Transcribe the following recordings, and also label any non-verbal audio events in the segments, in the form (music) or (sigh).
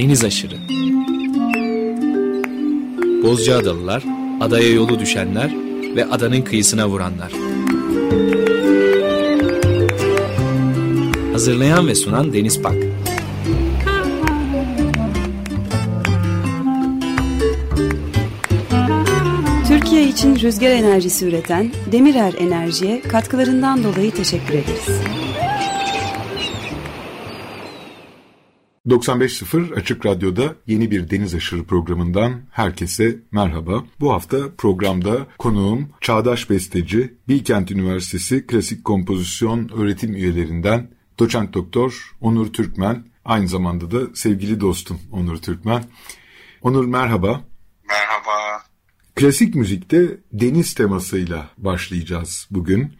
Deniz aşırı. Bozcaadalılar, adaya yolu düşenler ve adanın kıyısına vuranlar. Hazırlayan ve sunan Deniz Pak. Türkiye için rüzgar enerjisi üreten Demirer Enerji'ye katkılarından dolayı teşekkür ederiz. 95.0 Açık Radyo'da yeni bir Deniz Aşırı programından herkese merhaba. Bu hafta programda konuğum Çağdaş Besteci, Bilkent Üniversitesi Klasik Kompozisyon öğretim üyelerinden Doçent Doktor Onur Türkmen, aynı zamanda da sevgili dostum Onur Türkmen. Onur merhaba. Merhaba. Klasik müzikte deniz temasıyla başlayacağız bugün.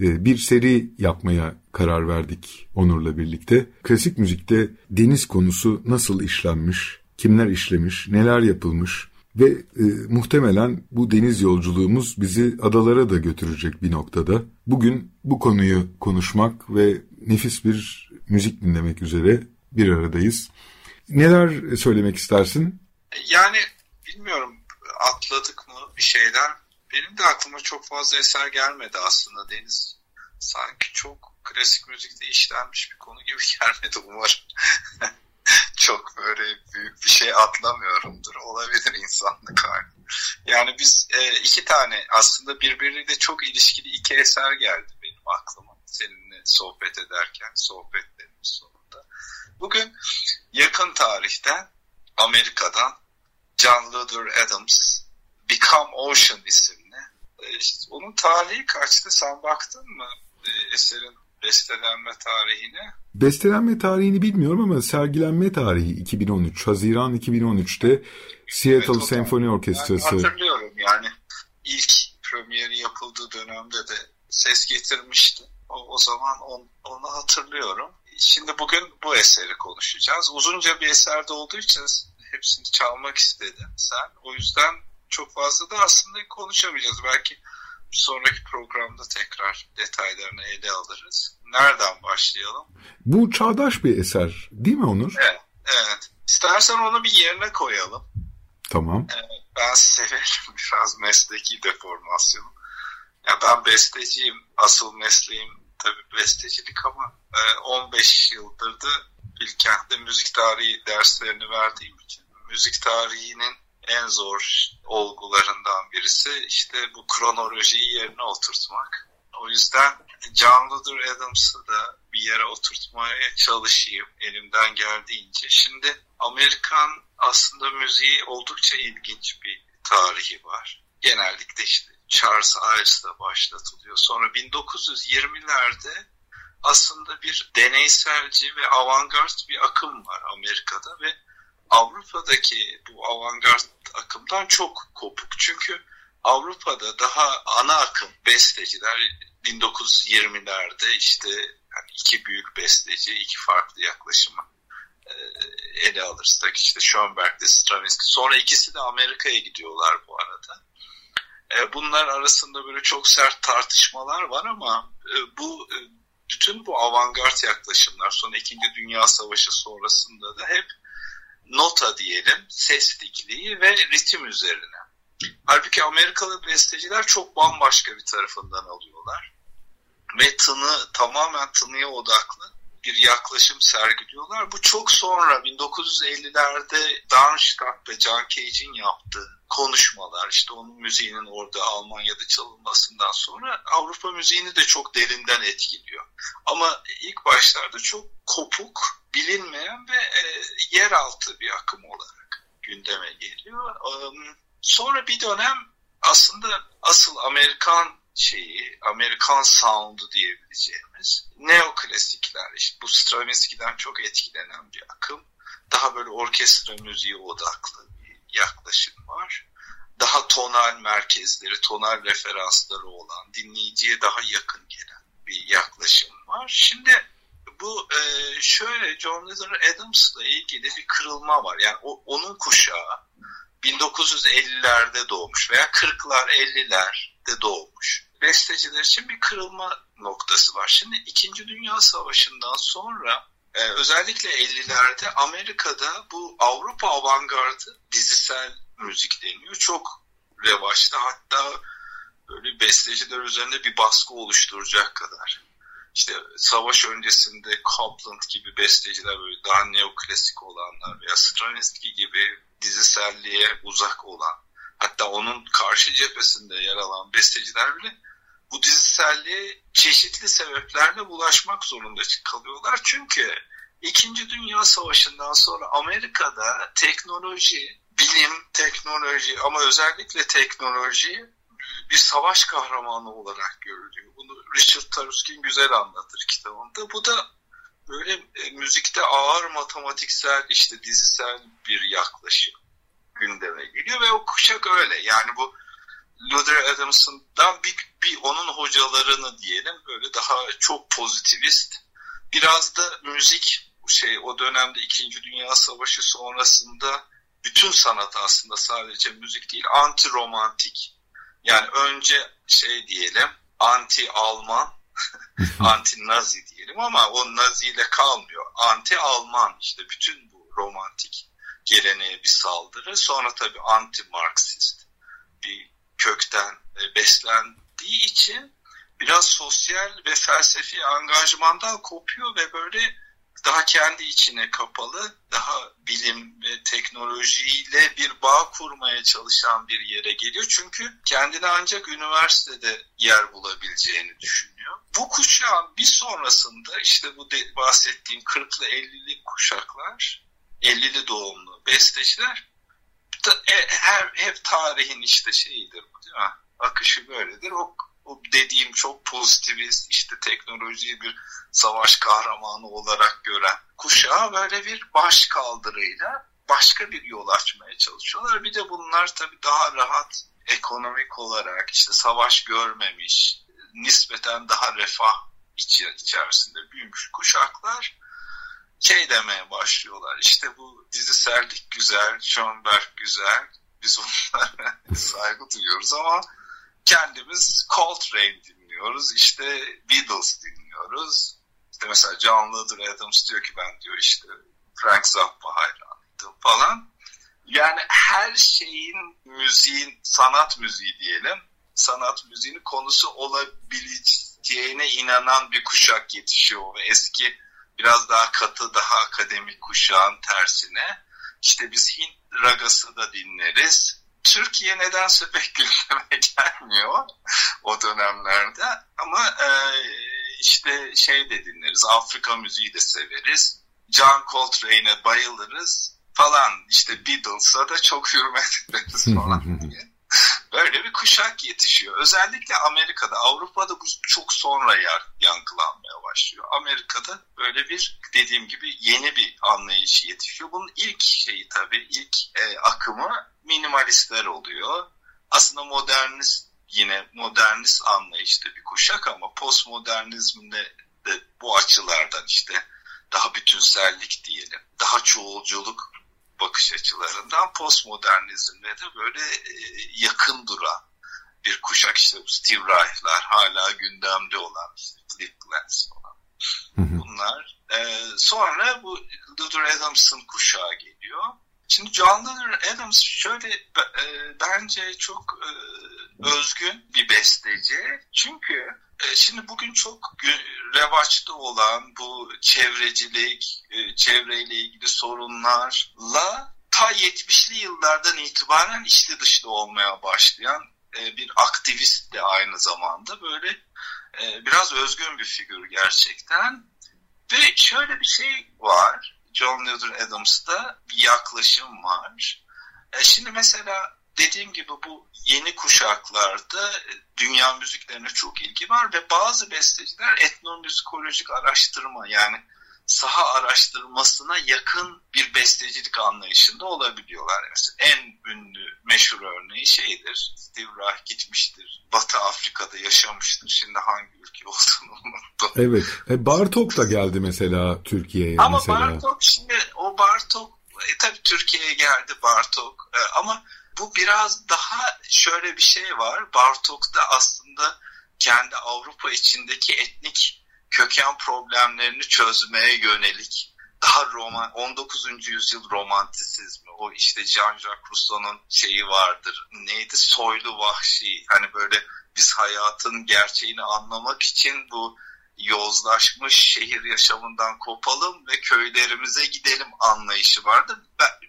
Ee, bir seri yapmaya karar verdik Onur'la birlikte. Klasik müzikte deniz konusu nasıl işlenmiş, kimler işlemiş, neler yapılmış ve e, muhtemelen bu deniz yolculuğumuz bizi adalara da götürecek bir noktada. Bugün bu konuyu konuşmak ve nefis bir müzik dinlemek üzere bir aradayız. Neler söylemek istersin? Yani bilmiyorum atladık mı bir şeyler. Benim de aklıma çok fazla eser gelmedi aslında Deniz. Sanki çok klasik müzikte işlenmiş bir konu gibi (laughs) gelmedi umarım. (laughs) çok böyle büyük bir şey atlamıyorumdur. Olabilir insanlık hali. Yani biz e, iki tane aslında birbiriyle çok ilişkili iki eser geldi benim aklıma. Seninle sohbet ederken sohbetlerimiz sonunda. Bugün yakın tarihten Amerika'dan John Luther Adams Become Ocean isimli. E, işte onun tarihi kaçtı sen baktın mı e, eserin bestelenme tarihine? Bestelenme tarihini bilmiyorum ama sergilenme tarihi 2013. Haziran 2013'te Seattle evet, Senfoni Orkestrası. Ben hatırlıyorum yani ilk premieri yapıldığı dönemde de ses getirmişti. O, o zaman on, onu hatırlıyorum. Şimdi bugün bu eseri konuşacağız. Uzunca bir eserde olduğu için hepsini çalmak istedim sen. O yüzden çok fazla da aslında konuşamayacağız. Belki sonraki programda tekrar detaylarını ele alırız. Nereden başlayalım? Bu çağdaş bir eser değil mi Onur? Evet. evet. İstersen onu bir yerine koyalım. Tamam. Evet, ben severim (laughs) biraz mesleki deformasyon. Ya ben besteciyim. Asıl mesleğim tabii bestecilik ama 15 e, yıldır da Bilkent'te müzik tarihi derslerini verdiğim için müzik tarihinin en zor olgularından birisi işte bu kronolojiyi yerine oturtmak. O yüzden John Luther Adams'ı da bir yere oturtmaya çalışayım elimden geldiğince. Şimdi Amerikan aslında müziği oldukça ilginç bir tarihi var. Genellikle işte Charles Ives'la başlatılıyor. Sonra 1920'lerde aslında bir deneyselci ve avantgard bir akım var Amerika'da ve Avrupa'daki bu avantgard akımdan çok kopuk. Çünkü Avrupa'da daha ana akım besteciler 1920'lerde işte yani iki büyük besteci, iki farklı yaklaşımı e, ele alırsak işte Schoenberg'de Stravinsky. Sonra ikisi de Amerika'ya gidiyorlar bu arada. E, bunlar arasında böyle çok sert tartışmalar var ama e, bu bütün bu avantgard yaklaşımlar sonra İkinci Dünya Savaşı sonrasında da hep nota diyelim, ses dikliği ve ritim üzerine. Halbuki Amerikalı besteciler çok bambaşka bir tarafından alıyorlar. Ve tını tamamen tınıya odaklı bir yaklaşım sergiliyorlar. Bu çok sonra 1950'lerde Darmstadt ve John Cage'in yaptığı konuşmalar işte onun müziğinin orada Almanya'da çalınmasından sonra Avrupa müziğini de çok derinden etkiliyor. Ama ilk başlarda çok kopuk, bilinmeyen ve e, yeraltı bir akım olarak gündeme geliyor. Um, sonra bir dönem aslında asıl Amerikan şeyi, Amerikan sound'u diyebileceğimiz neoklasikler, işte bu Stravinsky'den çok etkilenen bir akım. Daha böyle orkestra müziği odaklı bir yaklaşım var. Daha tonal merkezleri, tonal referansları olan, dinleyiciye daha yakın gelen bir yaklaşım var. Şimdi bu e, şöyle John Luther Adams'la ilgili bir kırılma var. Yani o, onun kuşağı 1950'lerde doğmuş veya 40'lar 50'lerde doğmuş. Besteciler için bir kırılma noktası var. Şimdi 2. Dünya Savaşı'ndan sonra e, özellikle 50'lerde Amerika'da bu Avrupa avantgardı dizisel müzik deniyor. Çok revaçta hatta böyle besteciler üzerinde bir baskı oluşturacak kadar. İşte savaş öncesinde Copland gibi besteciler böyle daha neoklasik olanlar veya Stravinsky gibi diziselliğe uzak olan hatta onun karşı cephesinde yer alan besteciler bile bu diziselliğe çeşitli sebeplerle bulaşmak zorunda kalıyorlar. Çünkü İkinci Dünya Savaşı'ndan sonra Amerika'da teknoloji, bilim, teknoloji ama özellikle teknoloji bir savaş kahramanı olarak görülüyor. Bunu Richard Taruskin güzel anlatır kitabında. Bu da böyle e, müzikte ağır matematiksel işte dizisel bir yaklaşım gündeme geliyor ve o kuşak öyle. Yani bu Luther Adams'dan bir, bir onun hocalarını diyelim böyle daha çok pozitivist. Biraz da müzik şey o dönemde 2. Dünya Savaşı sonrasında bütün sanat aslında sadece müzik değil anti romantik. Yani önce şey diyelim anti Alman, (laughs) anti Nazi diyelim ama o Nazi ile kalmıyor. Anti Alman işte bütün bu romantik geleneğe bir saldırı. Sonra tabii anti Marksist bir kökten e, beslendiği için biraz sosyal ve felsefi angajmandan kopuyor ve böyle daha kendi içine kapalı, daha bilim ve teknolojiyle bir bağ kurmaya çalışan bir yere geliyor. Çünkü kendine ancak üniversitede yer bulabileceğini düşünüyor. Bu kuşağın bir sonrasında işte bu bahsettiğim 40'lı 50'li kuşaklar, 50'li doğumlu besteciler e, her hep tarihin işte şeyidir değil mi? Akışı böyledir. O, dediğim çok pozitivist işte teknolojiyi bir savaş kahramanı olarak gören kuşağı böyle bir baş kaldırıyla başka bir yol açmaya çalışıyorlar. Bir de bunlar tabii daha rahat ekonomik olarak işte savaş görmemiş, nispeten daha refah içerisinde büyümüş kuşaklar şey demeye başlıyorlar. İşte bu dizisellik güzel, Schoenberg güzel. Biz onlara (laughs) saygı duyuyoruz ama kendimiz Coltrane dinliyoruz. İşte Beatles dinliyoruz. İşte mesela John Luther Adams diyor ki ben diyor işte Frank Zappa hayranıydım falan. Yani her şeyin müziğin, sanat müziği diyelim, sanat müziğinin konusu olabileceğine inanan bir kuşak yetişiyor ve eski biraz daha katı, daha akademik kuşağın tersine. İşte biz Hint ragası da dinleriz. Türkiye nedense (laughs) pek gündeme gelmiyor o dönemlerde. Ama e, işte şey de dinleriz, Afrika müziği de severiz. John Coltrane'e bayılırız falan. İşte Beatles'a da çok hürmet ederiz (laughs) falan diye. Böyle bir kuşak yetişiyor. Özellikle Amerika'da, Avrupa'da bu çok sonra yer, yankılanmaya başlıyor. Amerika'da böyle bir dediğim gibi yeni bir anlayış yetişiyor. Bunun ilk şeyi tabii ilk e, akımı minimalistler oluyor. Aslında modernist yine modernist anlayışta bir kuşak ama postmodernizmde de bu açılardan işte daha bütünsellik diyelim, daha çoğulculuk bakış açılarından postmodernizmle de böyle e, yakın duran bir kuşak işte Steve Reich'lar hala gündemde olan Philip Glass falan. Bunlar. E, sonra bu Luther Adams'ın kuşağı geliyor. Şimdi John Luther Adams şöyle e, bence çok e, özgün bir besteci. Çünkü e, şimdi bugün çok revaçta olan bu çevrecilik, e, çevreyle ilgili sorunlarla ta 70'li yıllardan itibaren içli dışlı olmaya başlayan e, bir aktivist de aynı zamanda böyle biraz özgün bir figür gerçekten. Ve şöyle bir şey var. John Luther Adams'ta bir yaklaşım var. Şimdi mesela dediğim gibi bu yeni kuşaklarda e, dünya müziklerine çok ilgi var ve bazı besteciler etnomüzikolojik araştırma yani saha araştırmasına yakın bir bestecilik anlayışında olabiliyorlar. Mesela en ünlü meşhur örneği şeydir. Steve Reich gitmiştir. Batı Afrika'da yaşamıştır. Şimdi hangi ülke olduğunu (laughs) unuttum. Evet. E, Bartok da geldi mesela Türkiye'ye. Ama mesela. Bartok şimdi o Bartok e, tabii Türkiye'ye geldi Bartok e, ama bu biraz daha şöyle bir şey var. Bartok'ta aslında kendi Avrupa içindeki etnik köken problemlerini çözmeye yönelik daha roman 19. yüzyıl romantisizmi o işte Jean-Jacques Rousseau'nun şeyi vardır neydi soylu vahşi hani böyle biz hayatın gerçeğini anlamak için bu yozlaşmış şehir yaşamından kopalım ve köylerimize gidelim anlayışı vardı.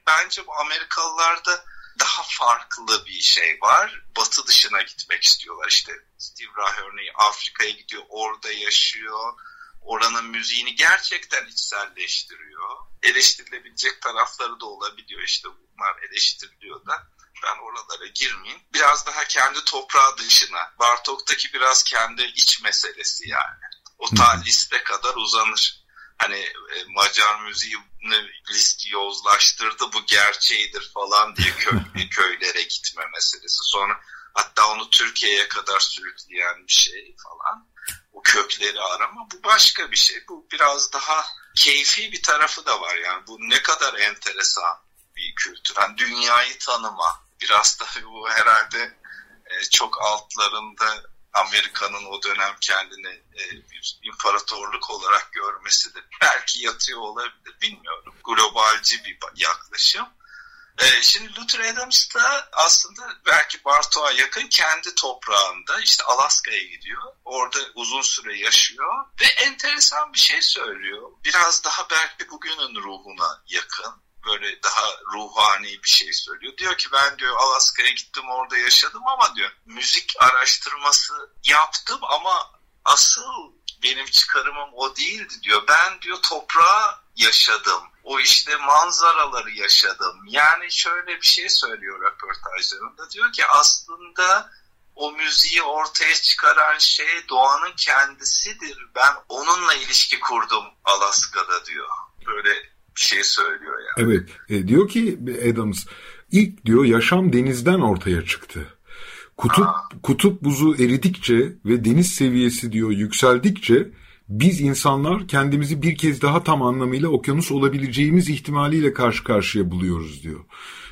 Bence bu Amerikalılarda daha farklı bir şey var. Batı dışına gitmek istiyorlar. İşte Steve Reich örneği Afrika'ya gidiyor, orada yaşıyor. Oranın müziğini gerçekten içselleştiriyor. Eleştirilebilecek tarafları da olabiliyor. İşte bunlar eleştiriliyor da ben oralara girmeyeyim. Biraz daha kendi toprağı dışına. Bartok'taki biraz kendi iç meselesi yani. O ta liste kadar uzanır. Hani e, Macar müziği listi yozlaştırdı bu gerçeğidir falan diye köy, (laughs) köylere gitme meselesi. Sonra hatta onu Türkiye'ye kadar sürükleyen bir şey falan. O kökleri arama bu başka bir şey. Bu biraz daha keyfi bir tarafı da var yani. Bu ne kadar enteresan bir kültür. Yani dünyayı tanıma. Biraz da bu herhalde e, çok altlarında Amerika'nın o dönem kendini e, bir imparatorluk olarak görmesi de (laughs) belki yatıyor olabilir bilmiyorum. Globalci bir yaklaşım. E, şimdi Luther Adams da aslında belki Bartok'a yakın kendi toprağında işte Alaska'ya gidiyor. Orada uzun süre yaşıyor ve enteresan bir şey söylüyor. Biraz daha belki bugünün ruhuna yakın böyle daha ruhani bir şey söylüyor. Diyor ki ben diyor Alaska'ya gittim orada yaşadım ama diyor müzik araştırması yaptım ama asıl benim çıkarımım o değildi diyor. Ben diyor toprağa yaşadım. O işte manzaraları yaşadım. Yani şöyle bir şey söylüyor röportajlarında. Diyor ki aslında o müziği ortaya çıkaran şey doğanın kendisidir. Ben onunla ilişki kurdum Alaska'da diyor. Böyle bir şey söylüyor yani. Evet. E, diyor ki Adams ilk diyor yaşam denizden ortaya çıktı. Kutup Aa. kutup buzu eridikçe ve deniz seviyesi diyor yükseldikçe biz insanlar kendimizi bir kez daha tam anlamıyla okyanus olabileceğimiz ihtimaliyle karşı karşıya buluyoruz diyor.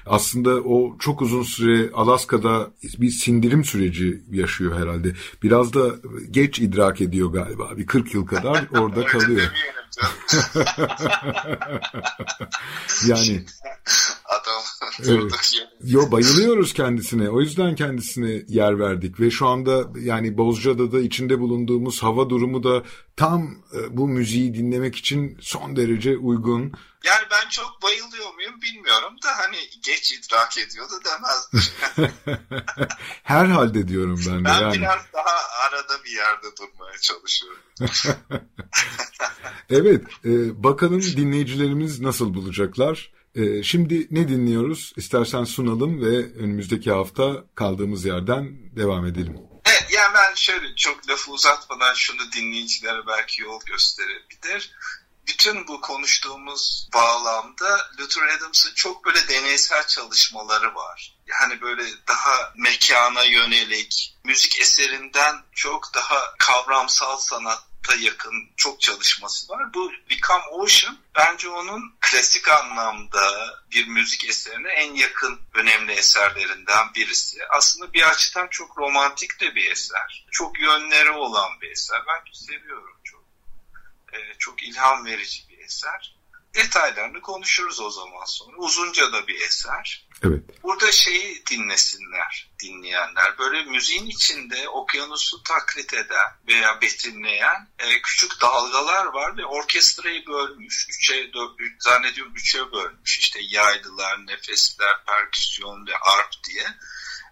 Aslında o çok uzun süre Alaska'da bir sindirim süreci yaşıyor herhalde. Biraz da geç idrak ediyor galiba. Bir 40 yıl kadar (laughs) orada kalıyor. (laughs) yani adam evet. Yo bayılıyoruz kendisine. O yüzden kendisine yer verdik ve şu anda yani Bozcaada'da içinde bulunduğumuz hava durumu da tam e, bu müziği dinlemek için son derece uygun. Yani ben çok bayılıyor muyum bilmiyorum da hani geç idrak ediyor da demezdim. (laughs) Herhalde diyorum ben de. Ben yani. biraz daha arada bir yerde durmaya çalışıyorum. (laughs) evet, e, bakalım dinleyicilerimiz nasıl bulacaklar. E, şimdi ne dinliyoruz? İstersen sunalım ve önümüzdeki hafta kaldığımız yerden devam edelim. Ben şöyle çok lafı uzatmadan şunu dinleyicilere belki yol gösterebilir bütün bu konuştuğumuz bağlamda Luther Adams'ın çok böyle deneysel çalışmaları var. Yani böyle daha mekana yönelik, müzik eserinden çok daha kavramsal sanatta yakın çok çalışması var. Bu Become Ocean bence onun klasik anlamda bir müzik eserine en yakın önemli eserlerinden birisi. Aslında bir açıdan çok romantik de bir eser. Çok yönleri olan bir eser. Ben seviyorum çok. E, çok ilham verici bir eser. Detaylarını konuşuruz o zaman sonra. Uzunca da bir eser. Evet. Burada şeyi dinlesinler, dinleyenler. Böyle müziğin içinde okyanusu taklit eden veya betimleyen e, küçük dalgalar var ve orkestrayı bölmüş. Üçe, dört, zannediyorum üçe bölmüş. İşte yaylılar, nefesler, perküsyon ve arp diye.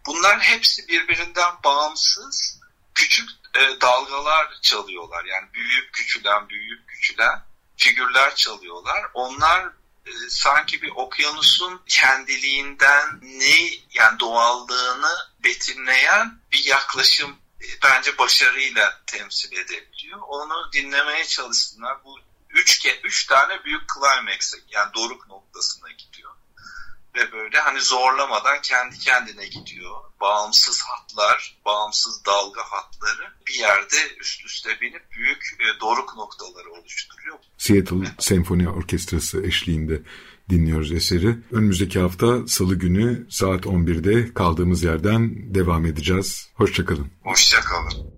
Bunlar hepsi birbirinden bağımsız küçük e, dalgalar çalıyorlar. Yani büyüyüp küçülen, büyüyüp küçülen figürler çalıyorlar. Onlar e, sanki bir okyanusun kendiliğinden ne yani doğallığını betimleyen bir yaklaşım e, bence başarıyla temsil edebiliyor. Onu dinlemeye çalışsınlar. Bu üç, üç tane büyük climax yani doruk noktasına gidiyor ve böyle hani zorlamadan kendi kendine gidiyor. Bağımsız hatlar, bağımsız dalga hatları bir yerde üst üste binip büyük e, doruk noktaları oluşturuyor. Seattle Senfoni Orkestrası eşliğinde dinliyoruz eseri. Önümüzdeki hafta salı günü saat 11'de kaldığımız yerden devam edeceğiz. Hoşçakalın. Hoşçakalın.